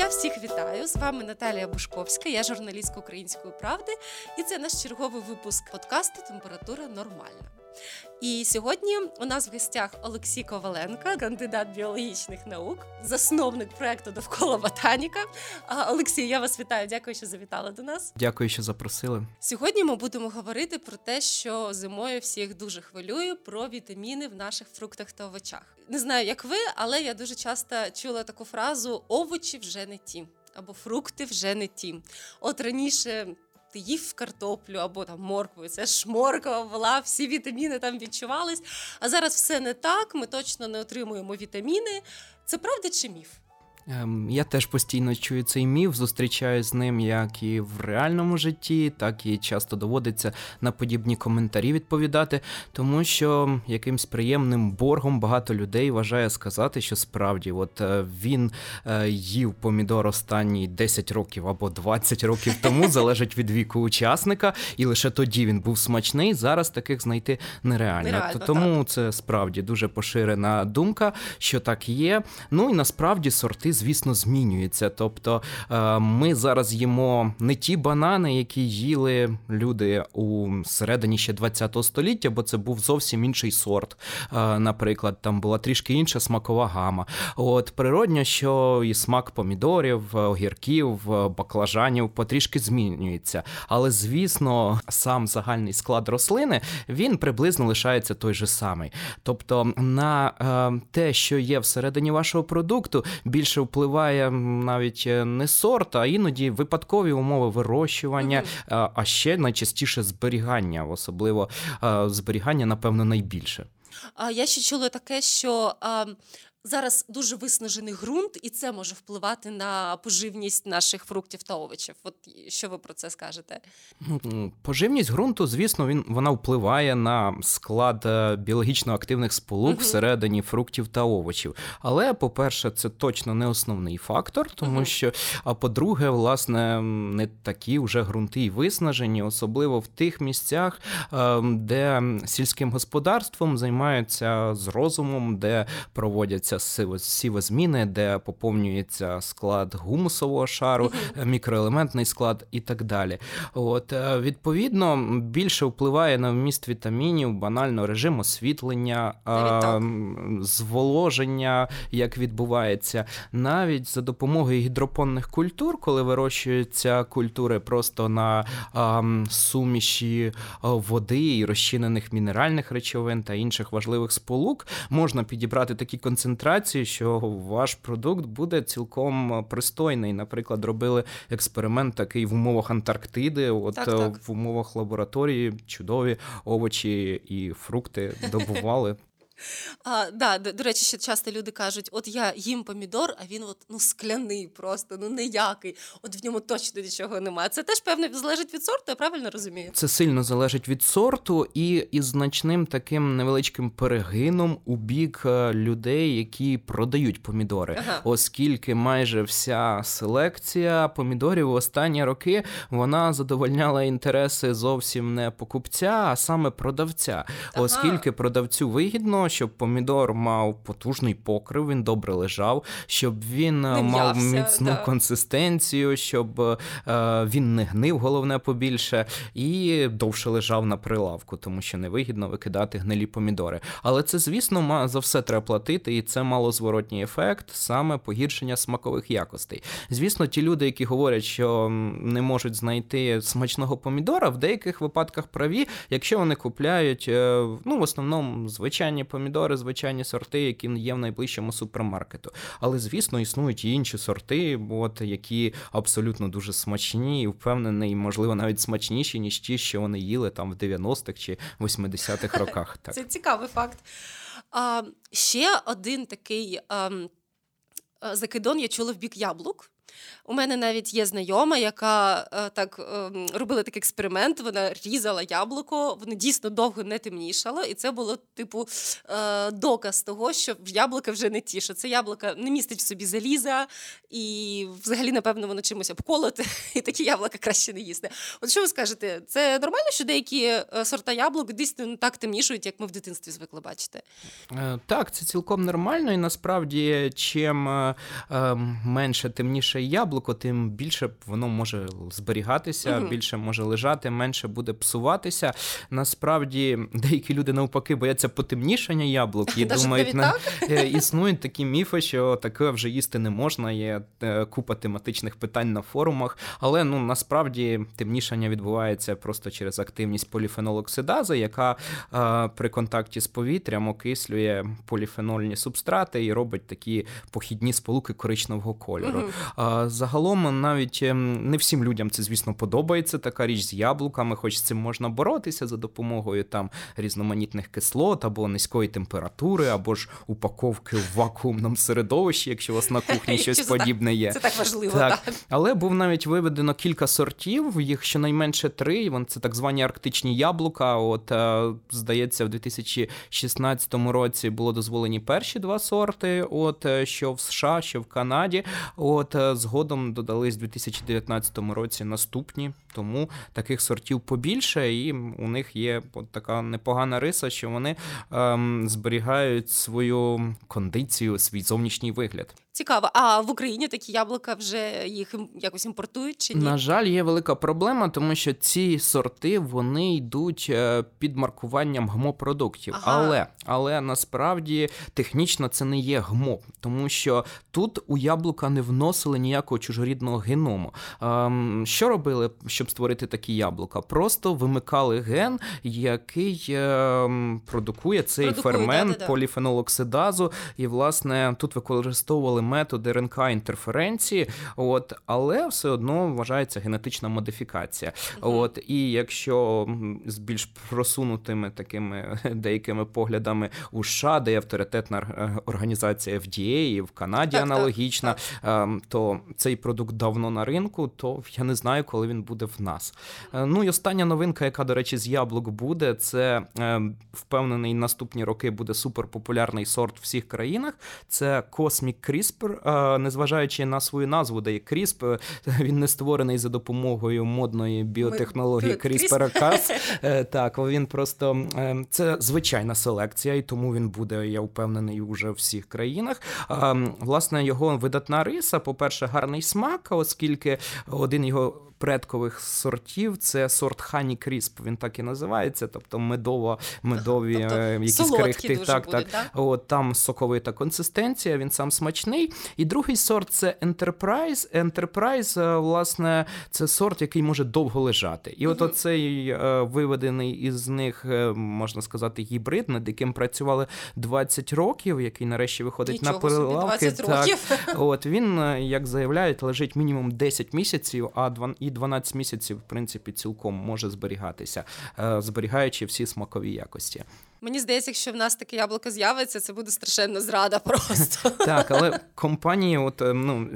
Я всіх вітаю. З вами Наталія Бушковська, я журналістка української правди, і це наш черговий випуск подкасту Температура нормальна. І сьогодні у нас в гостях Олексій Коваленко, кандидат біологічних наук, засновник проекту довкола ботаніка. Олексій, я вас вітаю. Дякую, що завітали до нас. Дякую, що запросили. Сьогодні ми будемо говорити про те, що зимою всіх дуже хвилює про вітаміни в наших фруктах та овочах. Не знаю, як ви, але я дуже часто чула таку фразу овочі вже не ті. Або фрукти вже не ті. От раніше ти їв картоплю або там моркву, це ж морква була, всі вітаміни там відчувались. А зараз все не так. Ми точно не отримуємо вітаміни. Це правда чи міф? Ем, я теж постійно чую цей міф, зустрічаюсь з ним як і в реальному житті, так і часто доводиться на подібні коментарі відповідати, тому що якимсь приємним боргом багато людей вважає сказати, що справді от е, він е, їв помідор останні 10 років або 20 років тому, залежить від віку учасника, і лише тоді він був смачний. Зараз таких знайти нереально. нереально тому так. це справді дуже поширена думка, що так є. Ну і насправді сорти звісно, змінюється. Тобто е, ми зараз їмо не ті банани, які їли люди у середині ще 20 століття, бо це був зовсім інший сорт. Е, наприклад, там була трішки інша смакова гама. От природньо, що і смак помідорів, огірків, баклажанів потрішки змінюється. Але звісно, сам загальний склад рослини він приблизно лишається той же самий. Тобто на е, те, що є всередині вашого продукту, більше впливає навіть е, не сорт, а іноді випадкові умови вирощування, mm-hmm. а ще найчастіше зберігання, особливо зберігання, напевно, найбільше. Я ще чула таке, що зараз дуже виснажений ґрунт, і це може впливати на поживність наших фруктів та овочів. От що ви про це скажете? Ну, поживність ґрунту, звісно, він вона впливає на склад е, біологічно активних сполук угу. всередині фруктів та овочів. Але, по-перше, це точно не основний фактор, тому угу. що, а по-друге, власне, не такі вже ґрунти й виснажені, особливо в тих місцях, е, де сільським господарством займаються з розумом, де проводяться відбуваються сівозміни, де поповнюється склад гумусового шару, мікроелементний склад і так далі. От е, Відповідно, більше впливає на вміст вітамінів, банально режим освітлення, зволоження, як відбувається, навіть за допомогою гідропонних культур, коли вирощуються культури просто на суміші води і розчинених мінеральних речовин та інших важливих сполук, можна підібрати такі концентрації концентрації, що ваш продукт буде цілком пристойний. Наприклад, робили експеримент такий в умовах Антарктиди, от так, так. в умовах лабораторії чудові овочі і фрукти добували. А, да, До, до речі, ще часто люди кажуть: от я їм помідор, а він от, ну, скляний просто, ну ніякий. От в ньому точно нічого немає. Це теж певно залежить від сорту, я правильно розумію? Це сильно залежить від сорту і із значним таким невеличким перегином у бік е, людей, які продають помідори, ага. оскільки майже вся селекція помідорів в останні роки вона задовольняла інтереси зовсім не покупця, а саме продавця, ага. оскільки продавцю вигідно щоб помідор мав потужний покрив, він добре лежав, щоб він е, не мав міцну да. консистенцію, щоб е, він не гнив, головне побільше, і довше лежав на прилавку, тому що невигідно викидати гнилі помідори. Але це, звісно, за все треба платити, і це мало зворотній ефект, саме погіршення смакових якостей. Звісно, ті люди, які говорять, що не можуть знайти смачного помідора, в деяких випадках праві, якщо вони купляють е, ну, в основному звичайні помідори помідори, звичайні сорти, які є в найближчому супермаркету. Але, звісно, існують і інші сорти, от, які абсолютно дуже смачні і впевнений, можливо, навіть смачніші, ніж ті, що вони їли там в 90-х чи 80-х роках. Так. Це цікавий факт. А, Ще один такий а, закидон я чула в бік яблук. У мене навіть є знайома, яка е, так е, робила такий експеримент. Вона різала яблуко, воно дійсно довго не темнішало, і це було типу е, доказ того, що яблука вже не ті, що це яблуко не містить в собі заліза, і взагалі, напевно, воно чимось обколоте, і такі яблука краще не їсти. От що ви скажете? Це нормально, що деякі е, сорта яблук дійсно не так темнішують, як ми в дитинстві звикли бачити? Так, це цілком нормально, і насправді чим менше темніше більше яблуко, тим більше воно може зберігатися, угу. більше може лежати, менше буде псуватися. Насправді деякі люди навпаки бояться потемнішання яблук і думають, не е, існують такі міфи, що таке вже їсти не можна. Є е, купа тематичних питань на форумах, але ну насправді темнішання відбувається просто через активність поліфенолоксидази, яка е, при контакті з повітрям окислює поліфенольні субстрати і робить такі похідні сполуки коричневого кольору. Угу. Загалом навіть ем, не всім людям це, звісно, подобається така річ з яблуками, хоч з цим можна боротися за допомогою там різноманітних кислот або низької температури, або ж упаковки в вакуумному середовищі, якщо у вас на кухні щось подібне є. Це так важливо. Так. Але був навіть виведено кілька сортів, їх щонайменше три. Це так звані арктичні яблука. От е, здається, в 2016 році було дозволені перші два сорти. От е, що в США, що в Канаді. От е, згодом додались в 2019 році наступні. Тому таких сортів побільше, і у них є от така непогана риса, що вони ем, зберігають свою кондицію, свій зовнішній вигляд. Цікаво, а в Україні такі яблука вже їх якось імпортують чи ні? На жаль, є велика проблема, тому що ці сорти вони йдуть е, під маркуванням гмо-продуктів. Ага. Але але насправді технічно це не є гмо, тому що тут у яблука не вносили ніякого чужорідного геному. Ем, Що робили, щоб створити такі яблука? Просто вимикали ген, який ем, продукує цей Продукує, фермент да, да, поліфенолоксидазу, і власне тут використовували методи РНК інтерференції, от, але все одно вважається генетична модифікація. Uh-huh. От, І якщо з більш просунутими такими деякими поглядами у США, де є авторитетна е, організація FDA, і в Канаді так, аналогічна, так, так. Ем, то цей продукт давно на ринку, то я не знаю, коли він буде в нас. Е, ну і остання новинка, яка, до речі, з яблук буде, це ем, впевнений, наступні роки буде суперпопулярний сорт в всіх країнах. Це Cosmic Crisp. CRISPR, незважаючи на свою назву, де є CRISPR, він не створений за допомогою модної біотехнології CRISPR-Cas. Е, так, він просто е, це звичайна селекція, і тому він буде, я впевнений, уже в всіх країнах. Власне, його видатна риса, по-перше, гарний смак, оскільки один його предкових сортів це сорт Хані Крісп. Він так і називається, тобто медово, медові тобто, е, якісь крихти. Так, будуть, так. От там соковита консистенція, він сам смачний. І другий сорт це Enterprise. Enterprise, е, власне, це сорт, який може довго лежати. І от оцей е, виведений із них, можна сказати, гібрид, над яким працювали 20 років, який нарешті виходить Нічого на перелавки. Собі, 20 так, от він, як заявляють, лежить мінімум 10 місяців, а і 12 місяців, в принципі, цілком може зберігатися, е, зберігаючи всі смакові якості. Мені здається, якщо в нас таке яблуко з'явиться, це буде страшенна зрада просто. Так, але компанії, от е, ну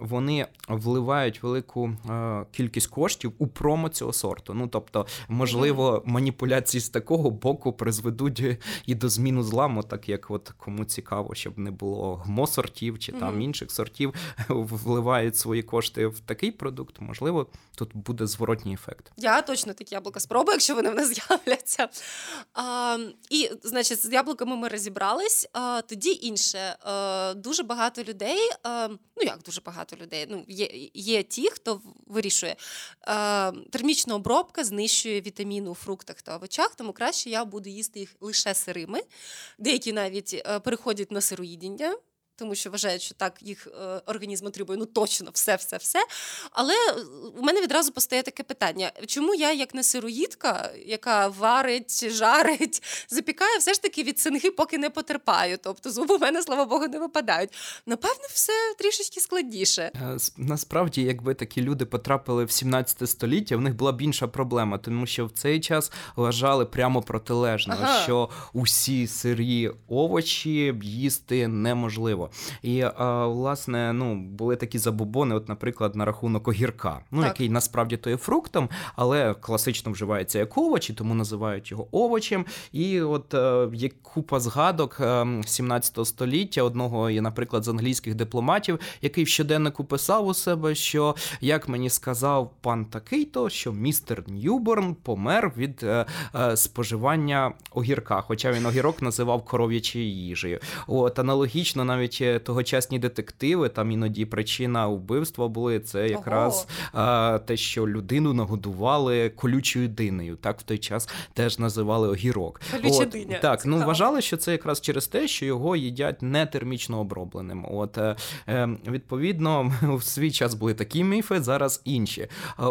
вони вливають велику е, кількість коштів у промо цього сорту. Ну тобто, можливо, маніпуляції з такого боку призведуть і до зміну зламу, так як от кому цікаво, щоб не було гмо-сортів чи там інших сортів, вливають свої кошти в такий продукт. Можливо, тут буде зворотній ефект. Я точно такі яблука спробую, якщо вони в нас з'являться. А, І, значить, з яблуками ми розібрались. А, Тоді інше. А, Дуже багато людей. А, ну як дуже багато людей. Ну, Є є ті, хто вирішує. А, Термічна обробка знищує вітаміни у фруктах та овочах, тому краще я буду їсти їх лише сирими. Деякі навіть е, переходять на сироїдіння тому що вважають, що так їх е, організм отримує ну точно все, все, все. Але у мене відразу постає таке питання: чому я, як не сироїдка, яка варить, жарить, запікає, все ж таки від синги поки не потерпаю. Тобто зуби в мене, слава Богу, не випадають. Напевно, все трішечки складніше. Е, насправді, якби такі люди потрапили в 17 століття, в них була б інша проблема, тому що в цей час вважали прямо протилежно, ага. що усі сирі овочі їсти неможливо цікаво. І а, власне ну були такі забобони, от, наприклад, на рахунок огірка, ну так. який насправді то є фруктом, але класично вживається як овоч, і тому називають його овочем. І от е, є купа згадок 17 е, століття одного, є, наприклад, з англійських дипломатів, який в щоденнику писав у себе, що як мені сказав пан такий-то, що містер Ньюборн помер від е, е, споживання огірка, хоча він огірок називав коров'ячою їжею. От аналогічно навіть навіть е, тогочасні детективи, там іноді причина вбивства були це якраз а, те, що людину нагодували колючою динею. Так в той час теж називали огірок. Колюча диня. Так, ну вважали, що це якраз через те, що його їдять не термічно обробленим. От е, е, відповідно, в свій час були такі міфи, зараз інші. Е,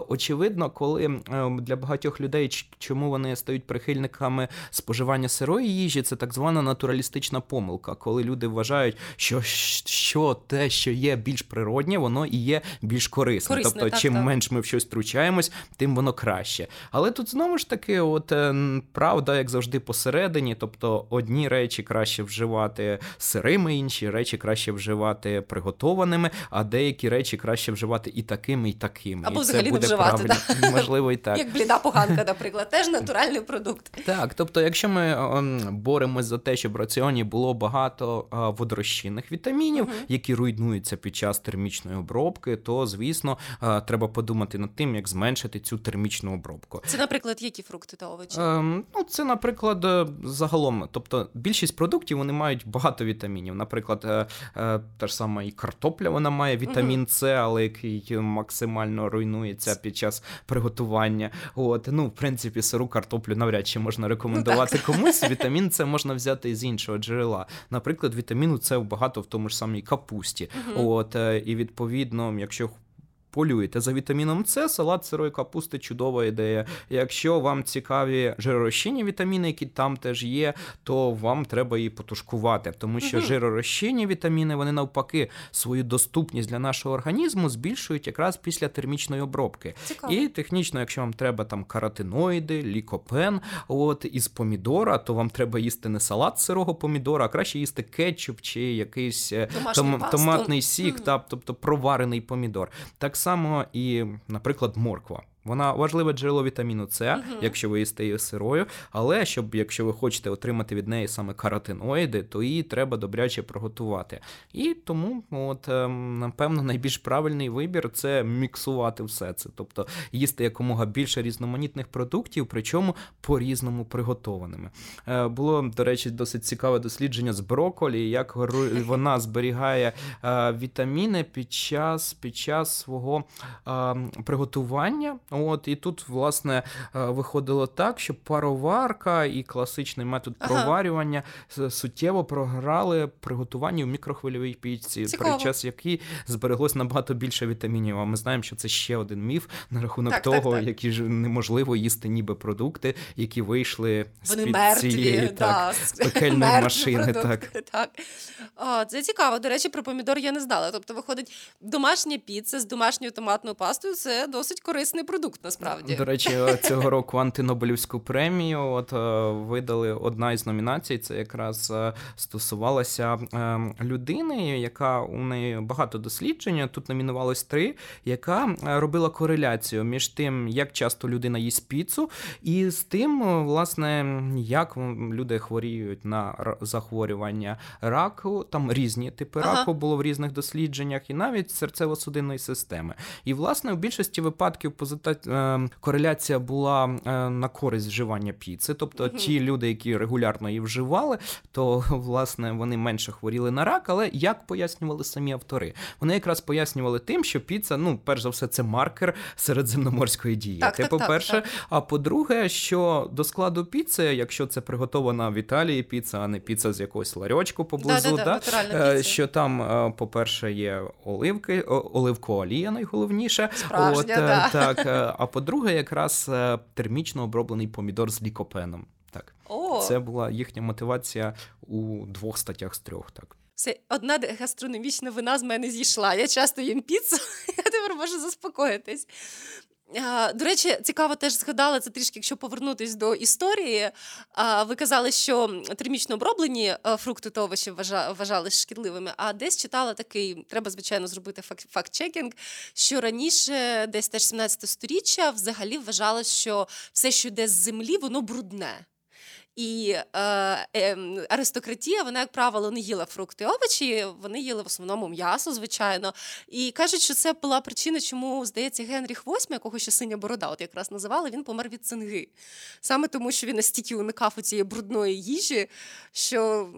очевидно, коли для багатьох людей чому вони стають прихильниками споживання сирої їжі, це так звана натуралістична помилка, коли люди вважають, що що те, що є більш природнє, воно і є більш корисне. корисне тобто, так, чим так. менш ми в щось втручаємось, тим воно краще. Але тут знову ж таки, от е, правда, як завжди, посередині, тобто одні речі краще вживати сирими, інші речі краще вживати приготованими, а деякі речі краще вживати і такими, і такими. Або і взагалі це буде не вживати, да? можливо, і так. Як бліда поганка, наприклад, теж натуральний продукт. Так, тобто, якщо ми боремось за те, щоб в раціоні було багато водорозчинних вітамінів, uh-huh. які руйнуються під час термічної обробки, то звісно треба подумати над тим, як зменшити цю термічну обробку. Це, наприклад, які фрукти та овочі? Ем, ну, це, наприклад, е, загалом, тобто більшість продуктів вони мають багато вітамінів. Наприклад, е, е, та ж сама і картопля вона має вітамін С, але який максимально руйнується під час приготування. От, ну, в принципі, сиру картоплю навряд чи можна рекомендувати ну, комусь. Вітамін С можна взяти з іншого джерела. Наприклад, вітаміну С багато в тому ж самій капусті. От, і відповідно, якщо полюєте за вітаміном С, салат сирої капусти чудова ідея. Якщо вам цікаві жиророзчинні вітаміни, які там теж є, то вам треба її потушкувати, тому що угу. жиророзчинні вітаміни вони навпаки свою доступність для нашого організму збільшують якраз після термічної обробки. Цікаво. І технічно, якщо вам треба там каротиноїди, лікопен, от із помідора, то вам треба їсти не салат сирого помідора, а краще їсти кетчуп чи якийсь е, том, томатний сік, mm. та, тобто проварений помідор. Так само і, наприклад, морква. Вона важливе джерело вітаміну С, uh-huh. якщо ви їсте її сирою. Але щоб, якщо ви хочете отримати від неї саме каротиноїди, то її треба добряче приготувати. І тому, от ем, напевно, найбільш правильний вибір це міксувати все це, тобто їсти якомога більше різноманітних продуктів, причому по-різному приготованими. Е, було, до речі, досить цікаве дослідження з броколі, як вона зберігає е, вітаміни під час, під час свого ем, приготування. От І тут, власне, е, виходило так, що пароварка і класичний метод ага. проварювання суттєво програли приготування в мікрохвильовій пічці, Цікаво. при час якій збереглось набагато більше вітамінів. А ми знаємо, що це ще один міф на рахунок так, того, так, так. які ж неможливо їсти ніби продукти, які вийшли Вони з-під мертві, цієї да, пекельної машини. Так. так. О, Це цікаво. До речі, про помідор я не знала. Тобто, виходить, домашня піца з домашньою томатною пастою це досить корисний продукт продукт насправді. До речі, цього року антинобелівську премію от е, видали одна із номінацій. Це якраз е, стосувалася е, людини, яка у неї багато досліджень. Тут номінувалось три, яка робила кореляцію між тим, як часто людина їсть піцу, і з тим, власне, як люди хворіють на захворювання раку. Там різні типи ага. раку було в різних дослідженнях, і навіть серцево-судинної системи. І власне в більшості випадків позитивно кореляція була е, на користь вживання піци. Тобто ті люди, які регулярно її вживали, то власне вони менше хворіли на рак. Але як пояснювали самі автори? Вони якраз пояснювали тим, що піца, ну, перш за все, це маркер середземноморської дієти. Так, так, по-перше, так, а по-друге, що до складу піци, якщо це приготована в Італії піца, а не піца з якогось ларьочку поблизу, да, да, що там, по-перше, є оливки, оливкова олія найголовніше. Справжня, От, да. так, а по-друге, якраз е, термічно оброблений помідор з лікопеном. Так, О! це була їхня мотивація у двох статтях з трьох. Так. Все, одна гастрономічна вина з мене зійшла. Я часто їм піцу, я тепер можу заспокоїтись. До речі, цікаво теж згадала це трішки, якщо повернутись до історії. Ви казали, що термічно оброблені фрукти та овочі вважали шкідливими. А десь читала такий, треба, звичайно, зробити факт-чекінг, що раніше, десь теж 17 сторіччя, взагалі вважалось, що все, що йде з землі, воно брудне. І е, е, аристократія, вона, як правило, не їла фрукти овочі, вони їли в основному м'ясо, звичайно. І кажуть, що це була причина, чому, здається, Генріх VIII, якого ще синя борода, от якраз називали, він помер від цинги. Саме тому, що він настільки уникав у цієї брудної їжі, що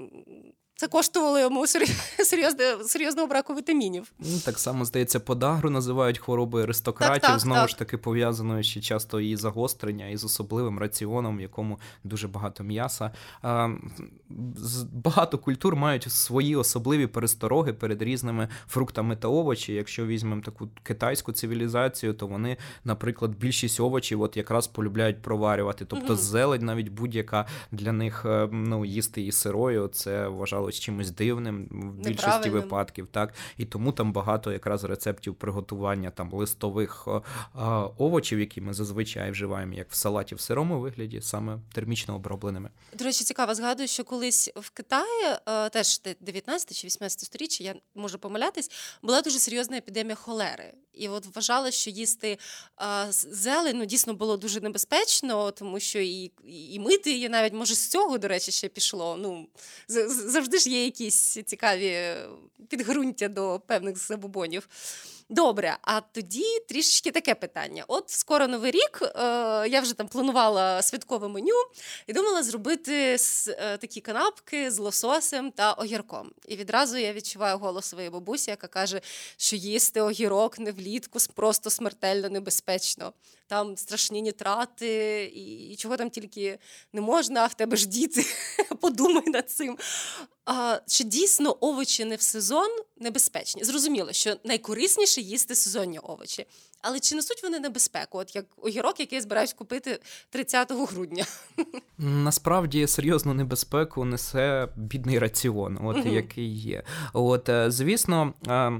Це коштувало йому серйозно, серйозного браку вітамінів. Ну, так само здається, подагру називають хворобою аристократів. Так, так, Знову так. ж таки пов'язаною ще часто і загострення, і з особливим раціоном, в якому дуже багато м'яса. Багато культур мають свої особливі перестороги перед різними фруктами та овочі. Якщо візьмемо таку китайську цивілізацію, то вони, наприклад, більшість овочів от якраз полюбляють проварювати. Тобто угу. зелень навіть будь-яка для них е, ну, їсти і сирою, це вважалось чимось дивним в більшості випадків. Так І тому там багато якраз рецептів приготування там листових овочів, які ми зазвичай вживаємо, як в салаті в сирому вигляді, саме термічно обробленими. До речі, цікаво, згадую, що колись в Китаї, е, теж 19 чи 18 сторіччя, я можу помилятись, була дуже серйозна епідемія холери. І от вважали, що їсти а, зелень ну, дійсно було дуже небезпечно, тому що і і мити її навіть може з цього, до речі, ще пішло. Ну завжди ж є якісь цікаві підґрунтя до певних забобонів. Добре, а тоді трішечки таке питання. От скоро новий рік. Е, я вже там планувала святкове меню і думала зробити е, такі канапки з лососем та огірком. І відразу я відчуваю голос своєї бабусі, яка каже, що їсти огірок не влітку просто смертельно небезпечно. Там страшні нітрати, і чого там тільки не можна, а в тебе ж діти. Подумай над цим. А, Чи дійсно овочі не в сезон небезпечні? Зрозуміло, що найкорисніше їсти сезонні овочі. Але чи несуть вони небезпеку? От як огірок, який я збираюсь купити 30 грудня? Насправді серйозну небезпеку несе бідний раціон, от uh який є. От е, звісно, е,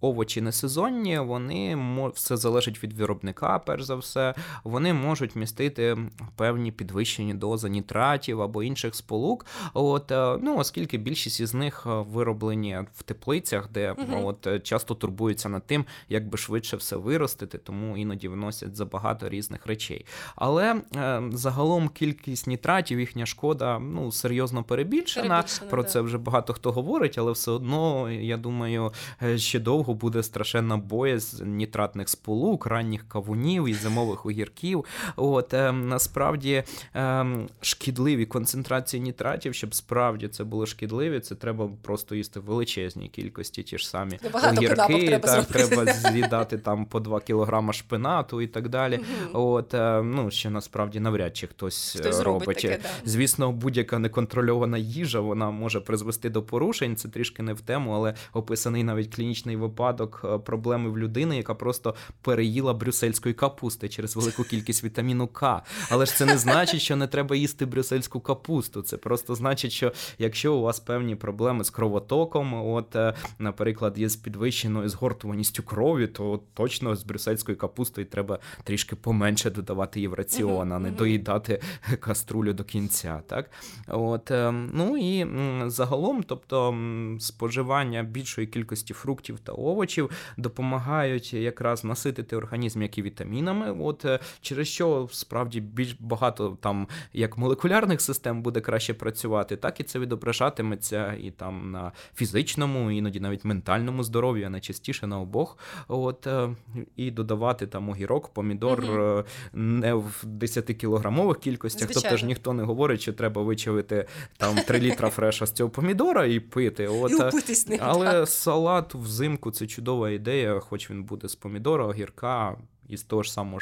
овочі не сезонні, вони все залежить від виробника, перш за все, вони можуть містити певні підвищені дози нітратів або інших сполук. От е, ну оскільки більшість із них вироблені в теплицях, де uh от часто турбуються над тим, як би швидше все вирости виростити, тому іноді вносять забагато різних речей. Але е, загалом кількість нітратів, їхня шкода ну, серйозно перебільшена. перебільшена Про це вже багато хто говорить, але все одно, я думаю, е, ще довго буде страшенна боязнь нітратних сполук, ранніх кавунів і зимових огірків. От е, насправді е, шкідливі концентрації нітратів, щоб справді це було шкідливі, це треба просто їсти в величезній кількості ті ж самі огірки. Так, треба з'їдати там по 2 кілограма шпинату і так далі. Угу. От е, ну ще насправді навряд чи хтось, хтось робить. Таке, да. Звісно, будь-яка неконтрольована їжа вона може призвести до порушень. Це трішки не в тему, але описаний навіть клінічний випадок е, проблеми в людини, яка просто переїла брюссельської капусти через велику кількість вітаміну К. Але ж це не значить, що не треба їсти брюссельську капусту. Це просто значить, що якщо у вас певні проблеми з кровотоком, от, е, наприклад, є з підвищеною згортуваністю крові, то точно з брюссельською капустою треба трішки поменше додавати її в раціон, а не доїдати каструлю до кінця. Так? От, ем, Ну і загалом, тобто споживання більшої кількості фруктів та овочів допомагають якраз наситити організм як і вітамінами, от, е, через що справді більш багато там як молекулярних систем буде краще працювати, так і це відображатиметься і там на фізичному, іноді навіть ментальному здоров'ю, а найчастіше на обох. От, е, і додавати там огірок, помідор угу. не в 10-кілограмових кількостях. Звичайно. Тобто ж ніхто не говорить, що треба вичавити там 3 літра фреша з цього помідора і пити. От, і ним, Але так. салат взимку це чудова ідея, хоч він буде з помідора, огірка. Із того ж самого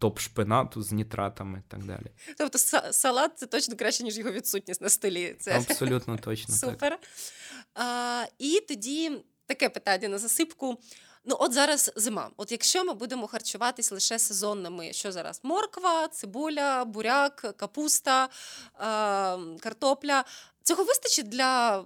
топ-шпинату з нітратами і так далі. Тобто салат це точно краще, ніж його відсутність на столі. Це Абсолютно точно. Супер. Так. А, І тоді таке питання на засипку. Ну, от зараз зима. От якщо ми будемо харчуватись лише сезонними, що зараз морква, цибуля, буряк, капуста, картопля, цього вистачить для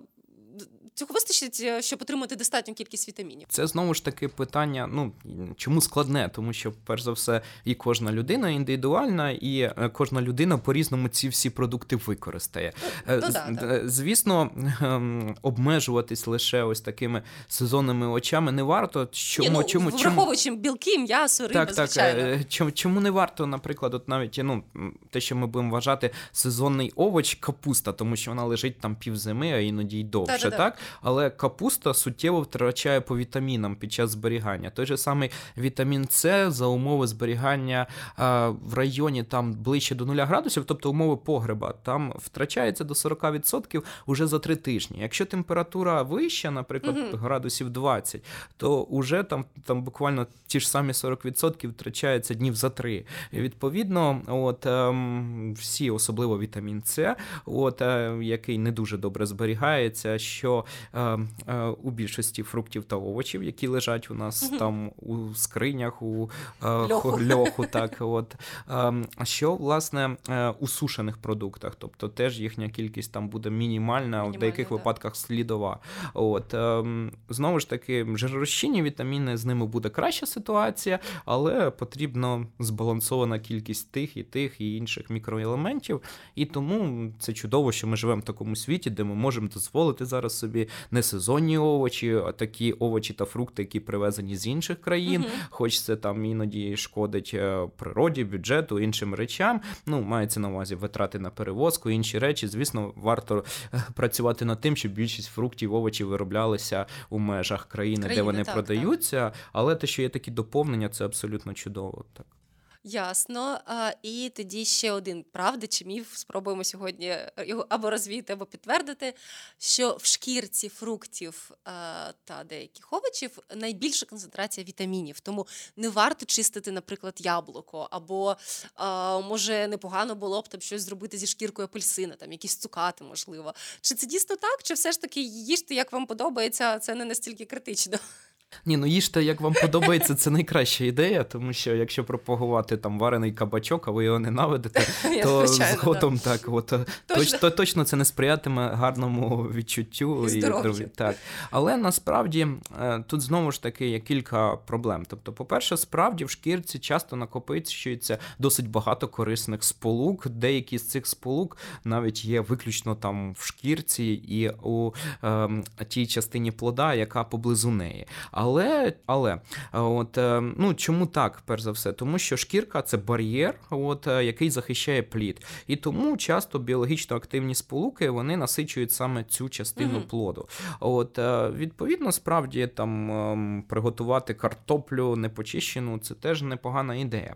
Цього вистачить, е, щоб отримати достатню кількість вітамінів. Це знову ж таки питання. Ну чому складне? Тому що, перш за все, і кожна людина індивідуальна, і е, кожна людина по-різному ці всі продукти використає. Ну, ну, да, да. Звісно, ем, обмежуватись лише ось такими сезонними очами не варто. Чому Ні, ну, чому враховуючи білки, м'ясо, риба, так, звичайно. Так, чому, чому не варто, наприклад, от навіть ну те, що ми будемо вважати сезонний овоч, капуста, тому що вона лежить там півзими, а іноді й довше, так? Але капуста суттєво втрачає по вітамінам під час зберігання. Той же самий вітамін С за умови зберігання в районі там ближче до 0 градусів, тобто умови погреба, там втрачається до 40% уже за три тижні. Якщо температура вища, наприклад, угу. градусів 20, то вже там там буквально ті ж самі 40% втрачається днів за три. І Відповідно, от ем, всі, особливо вітамін С, от е, який не дуже добре зберігається, що у більшості фруктів та овочів, які лежать у нас там у скринях, у е, льоху. льоху, так от що власне е, у сушених продуктах, тобто теж їхня кількість там буде мінімальна, в деяких да. випадках слідова. От знову ж таки, жиророзчинні вітаміни з ними буде краща ситуація, але потрібно збалансована кількість тих і тих і інших мікроелементів. І тому це чудово, що ми живемо в такому світі, де ми можемо дозволити зараз собі не сезонні овочі, а такі овочі та фрукти, які привезені з інших країн, угу. хоч це там іноді шкодить е, природі, бюджету, іншим речам. Ну, мається на увазі витрати на перевозку, інші речі. Звісно, варто е, працювати над тим, щоб більшість фруктів, овочів вироблялися у межах країни, країни де вони так, продаються. Так. Але те, що є такі доповнення, це абсолютно чудово. Так. Ясно. А, І тоді ще один правда чи міф. Спробуємо сьогодні його або розвіяти, або підтвердити, що в шкірці фруктів а, та деяких овочів найбільша концентрація вітамінів. Тому не варто чистити, наприклад, яблуко, або а, може непогано було б там щось зробити зі шкіркою апельсина, там якісь цукати, можливо. Чи це дійсно так? Чи все ж таки їжте, як вам подобається, це не настільки критично? Ні, ну їжте, як вам подобається, це найкраща ідея, тому що якщо пропагувати там варений кабачок, а ви його ненавидите, то згодом так, от точно. То, точно це не сприятиме гарному відчуттю і, і так. Але насправді е, тут знову ж таки є кілька проблем. Тобто, по-перше, справді в шкірці часто накопичується досить багато корисних сполук. Деякі з цих сполук навіть є виключно там в шкірці і у е, тій частині плода, яка поблизу неї. Але але от е, ну чому так, перш за все? Тому що шкірка це бар'єр, от е, який захищає плід. І тому часто біологічно активні сполуки вони насичують саме цю частину mm плоду. От е, Відповідно, справді там ем, приготувати картоплю непочищену це теж непогана ідея.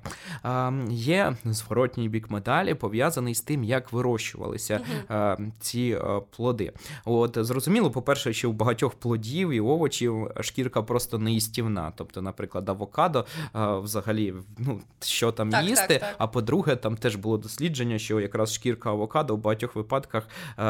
Є зворотній бік медалі, пов'язаний з тим, як вирощувалися mm ці плоди. От Зрозуміло, по-перше, що у багатьох плодів і овочів шкірка просто неїстівна. Тобто, наприклад, авокадо взагалі, ну що там так, їсти. Так, так. А по-друге, там теж було дослідження, що якраз шкірка авокадо в багатьох випадках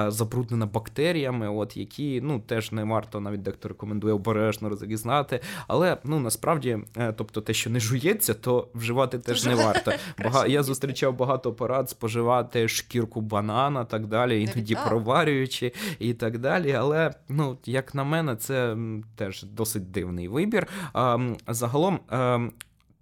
забруднена бактеріями, от які ну теж не варто, навіть дехто рекомендує обережно розрізнати. Але ну насправді, е, тобто, те, що не жується, то вживати теж не варто. Бага... Я зустрічав багато порад споживати шкірку банана, так далі, іноді проварюючи і так далі. Але ну, як на мене, це теж досить дивно дивний вибір. Загалом.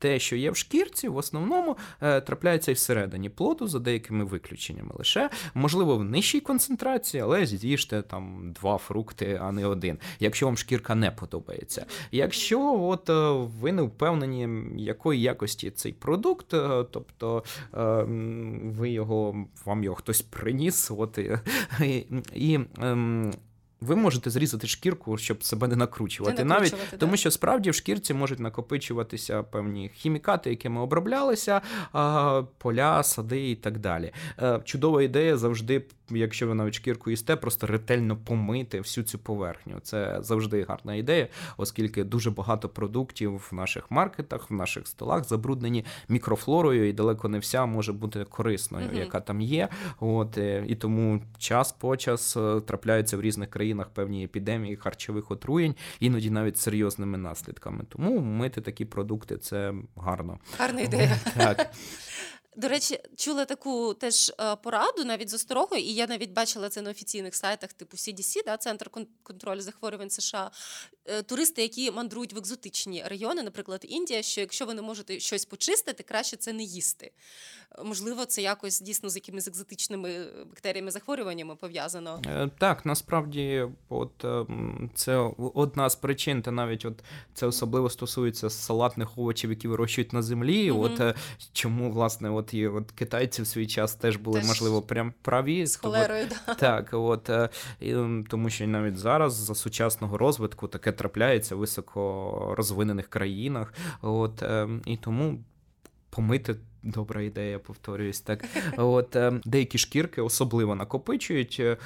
Те, що є в шкірці, в основному е, трапляється і всередині плоду за деякими виключеннями. Лише можливо в нижчій концентрації, але з'їжте там два фрукти, а не один. Якщо вам шкірка не подобається. Якщо от е, ви не впевнені, якої якості цей продукт, е, тобто ви його вам його хтось приніс, от і, і ем, ви можете зрізати шкірку, щоб себе не накручувати, не навіть да. тому, що справді в шкірці можуть накопичуватися певні хімікати, якими оброблялися, поля, сади і так далі. Е, чудова ідея завжди якщо ви навіть шкірку їсте, просто ретельно помити всю цю поверхню. Це завжди гарна ідея, оскільки дуже багато продуктів в наших маркетах, в наших столах забруднені мікрофлорою, і далеко не вся може бути корисною, mm яка там є. От е, і тому час по час е, трапляються в різних країнах певні епідемії харчових отруєнь, іноді навіть серйозними наслідками. Тому мити такі продукти це гарно. Гарна ідея. Так. До речі, чула таку теж е, пораду навіть з осторогою, і я навіть бачила це на офіційних сайтах, типу CDC, да, Центр контролю захворювань США. Е, туристи, які мандрують в екзотичні райони, наприклад, Індія, що якщо ви не можете щось почистити, краще це не їсти. Можливо, це якось дійсно з якимись екзотичними бактеріями захворюваннями пов'язано. Е, так, насправді, от це одна з причин, та навіть от це особливо стосується салатних овочів, які вирощують на землі. Mm-hmm. От чому власне от от і от китайці в свій час теж були, теж можливо, прям праві. З холерою, да. Так, от і, тому що навіть зараз за сучасного розвитку таке трапляється в високо розвинених країнах. От і тому помити Добра ідея, повторююсь так. От е, деякі шкірки особливо накопичують е,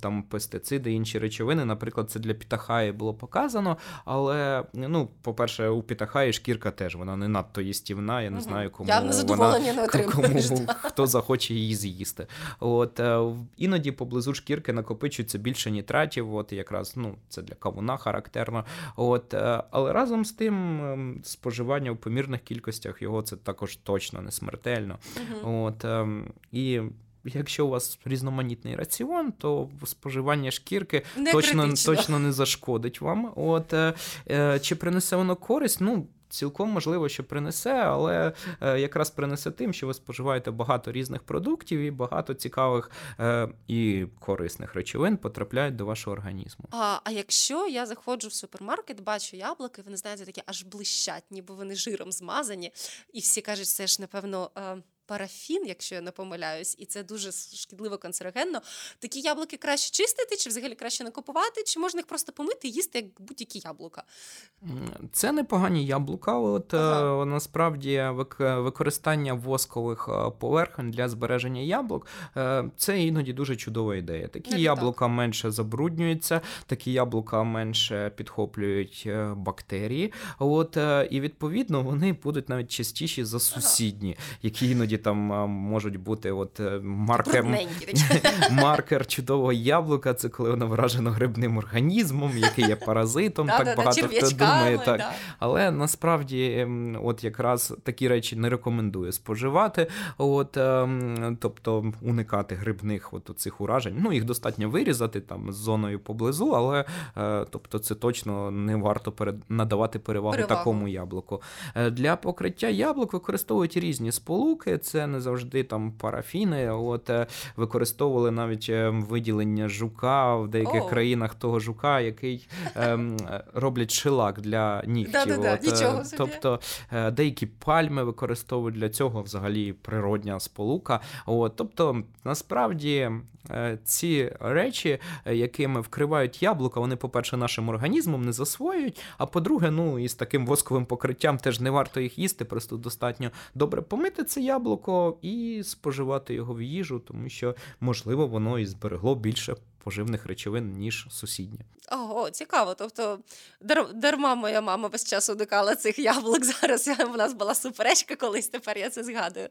там пестициди, інші речовини. Наприклад, це для пітахаї було показано. Але ну, по-перше, у пітахаї шкірка теж вона не надто їстівна. Я не знаю, кому задоволення вона, не кому хто захоче її з'їсти. От е, іноді поблизу шкірки накопичується більше нітратів. От якраз ну це для кавуна характерно. От, але разом з тим ем, споживання в помірних кількостях його це також точно не смертельно. Угу. От, ем, І якщо у вас різноманітний раціон, то споживання шкірки не точно точно не зашкодить вам. От, е, е, Чи принесе воно користь? Ну, Цілком можливо, що принесе, але е, якраз принесе тим, що ви споживаєте багато різних продуктів і багато цікавих е, і корисних речовин потрапляють до вашого організму. А а якщо я заходжу в супермаркет, бачу яблуки, вони знаєте, такі аж блищать, ніби вони жиром змазані, і всі кажуть, це ж напевно. Парафін, якщо я не помиляюсь, і це дуже шкідливо канцерогенно. Такі яблуки краще чистити, чи взагалі краще не купувати, чи можна їх просто помити і їсти як будь-які яблука? Це непогані яблука. От ага. Е, насправді використання воскових е, поверхонь для збереження яблук е, це іноді дуже чудова ідея. Такі не яблука так. менше забруднюються, такі яблука менше підхоплюють бактерії. От і відповідно вони будуть навіть частіші за сусідні, які іноді іноді там можуть бути от е, маркер маркер чудового яблука, це коли воно вражено грибним організмом, який є паразитом. Так багато хто думає. так. Але насправді, от якраз такі речі не рекомендую споживати, от ем, тобто уникати грибних от цих уражень. Ну, їх достатньо вирізати там з зоною поблизу, але е, тобто це точно не варто надавати перевагу, перевагу такому яблуку. Е, для покриття яблук використовують різні сполуки це не завжди там парафіни. От е, використовували навіть е, виділення жука в деяких oh. країнах того жука, який ем, роблять шилак для нігтів. От, Нічого собі. Тобто деякі пальми використовують для цього взагалі природня сполука. От, Тобто, насправді ці речі, якими вкривають яблука, вони, по-перше, нашим організмом не засвоюють. А по-друге, ну і з таким восковим покриттям теж не варто їх їсти, просто достатньо добре помити це яблуко яблуко і споживати його в їжу, тому що, можливо, воно і зберегло більше поживних речовин, ніж сусіднє. Ого, цікаво. Тобто дарма моя мама весь час уникала цих яблук. Зараз у нас була суперечка колись, тепер я це згадую.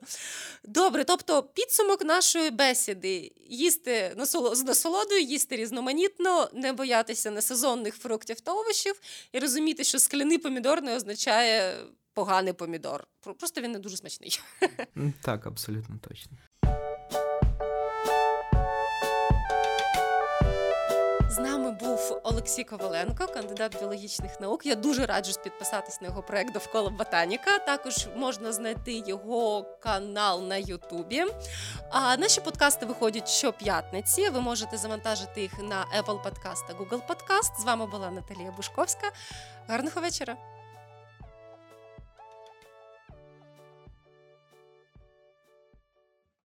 Добре, тобто підсумок нашої бесіди: їсти з насолодою, їсти різноманітно, не боятися несезонних фруктів та овочів і розуміти, що скляний помідор не означає поганий помідор. Просто він не дуже смачний. Так, абсолютно точно. З нами був Олексій Коваленко, кандидат біологічних наук. Я дуже раджу підписатись на його проект довкола ботаніка. Також можна знайти його канал на Ютубі. А наші подкасти виходять щоп'ятниці. Ви можете завантажити їх на Apple Podcast та Google Podcast. З вами була Наталія Бушковська. Гарного вечора.